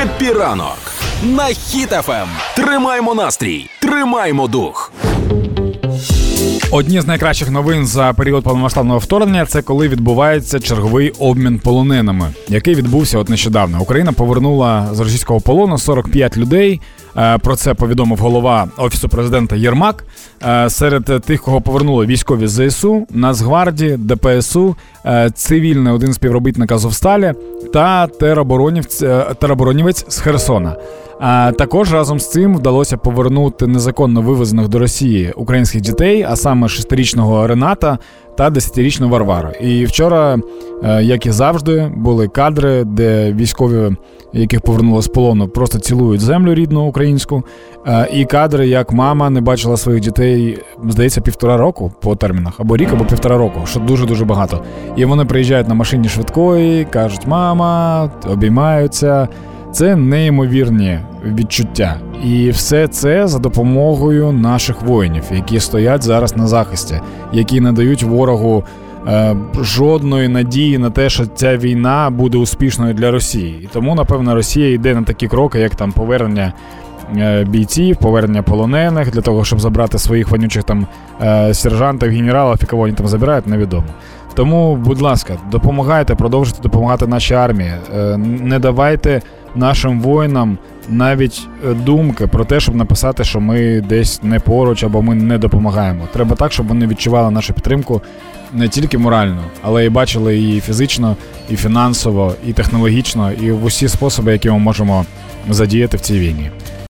Happy ранок на Хіт FM. Тримаймо настрій, тримаймо дух. Одні з найкращих новин за період повномасштабного вторгнення це коли відбувається черговий обмін полоненими, який відбувся от нещодавно. Україна повернула з російського полону 45 людей. Е, Про це повідомив голова офісу президента Єрмак. Е, Серед тих, кого повернули військові ЗСУ, Нацгвардії, ДПСУ, е, цивільний один співробітник Азовсталі та тероборонівець з Херсона. А також разом з цим вдалося повернути незаконно вивезених до Росії українських дітей, а саме шестирічного Рената та десятирічну Варвару. І вчора, е, як і завжди, були кадри, де військові, яких повернули з полону, просто цілують землю рідну українську. Е, І кадри, як мама не бачила своїх дітей, здається, півтора року по термінах, або рік, або півтора року, що дуже дуже багато. І вони приїжджають на машині швидкої, кажуть, мама, обіймаються. Це неймовірні відчуття. І все це за допомогою наших воїнів, які стоять зараз на захисті, які не дають ворогу е, жодної надії на те, що ця війна буде успішною для Росії. І тому, напевно, Росія йде на такі кроки, як там повернення. е, Бійців, повернення полонених для того, щоб забрати своїх вонючих там е, сержантів, генералів, і кого вони там забирають, невідомо. Тому, будь ласка, допомагайте, продовжуйте допомагати нашій армії. Не давайте нашим воїнам навіть е, думки про те, щоб написати, що ми десь не поруч або ми не допомагаємо. Треба так, щоб вони відчували нашу підтримку не тільки морально, але і бачили її фізично, і фінансово, і технологічно, і в усі способи, які ми можемо задіяти в цій війні.